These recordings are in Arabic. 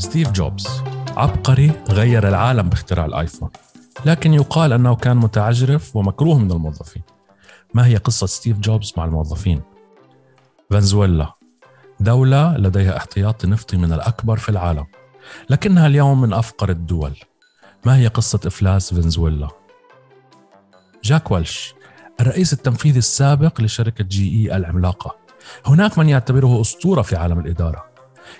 ستيف جوبز. عبقري غير العالم باختراع الآيفون لكن يقال أنه كان متعجرف ومكروه من الموظفين. ما هي قصة ستيف جوبز مع الموظفين؟ فنزويلا دولة لديها احتياطي نفطي من الأكبر في العالم لكنها اليوم من أفقر الدول. ما هي قصة إفلاس فنزويلا؟ جاك ويلش الرئيس التنفيذي السابق لشركة GE العملاقة. هناك من يعتبره أسطورة في عالم الإدارة.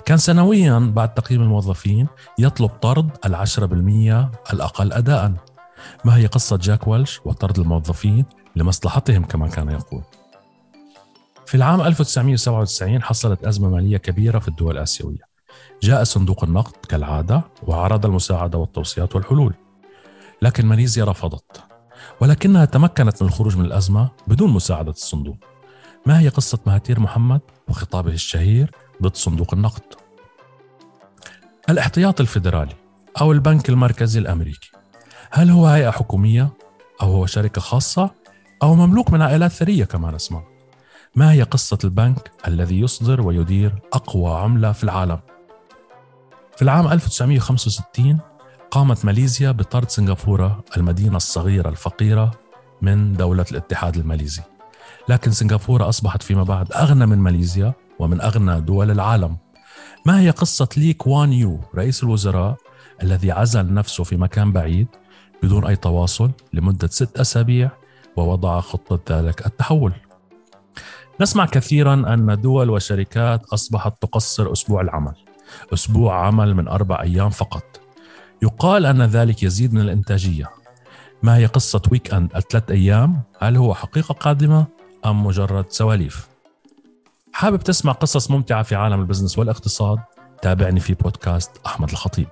كان سنويا بعد تقييم الموظفين يطلب طرد العشرة بالمية الأقل أداء ما هي قصة جاك ويلش وطرد الموظفين لمصلحتهم كما كان يقول. في العام 1997 حصلت أزمة مالية كبيرة في الدول الآسيوية. جاء صندوق النقد كالعادة وعرض المساعدة والتوصيات والحلول. لكن ماليزيا رفضت ولكنها تمكنت من الخروج من الأزمة بدون مساعدة الصندوق. ما هي قصة مهاتير محمد وخطابه الشهير ضد صندوق النقد. الاحتياط الفيدرالي أو البنك المركزي الأمريكي. هل هو هيئة حكومية أو هو شركة خاصة أو مملوك من عائلات ثرية كما نسمع؟ ما هي قصة البنك الذي يصدر ويدير أقوى عملة في العالم؟ في العام 1965 قامت ماليزيا بطرد سنغافورة المدينة الصغيرة الفقيرة من دولة الاتحاد الماليزي. لكن سنغافورة أصبحت فيما بعد أغنى من ماليزيا ومن أغنى دول العالم. ما هي قصة لي كوان يو رئيس الوزراء الذي عزل نفسه في مكان بعيد بدون أي تواصل لمدة ست أسابيع ووضع خطة ذلك التحول؟ نسمع كثيرا أن دول وشركات أصبحت تقصر أسبوع العمل أسبوع عمل من أربع أيام فقط. يقال أن ذلك يزيد من الإنتاجية. ما هي قصة weekend الثلاث أيام؟ هل هو حقيقة قادمة أم مجرد سواليف؟ حابب تسمع قصص ممتعة في عالم البزنس والاقتصاد؟ تابعني في بودكاست أحمد الخطيب.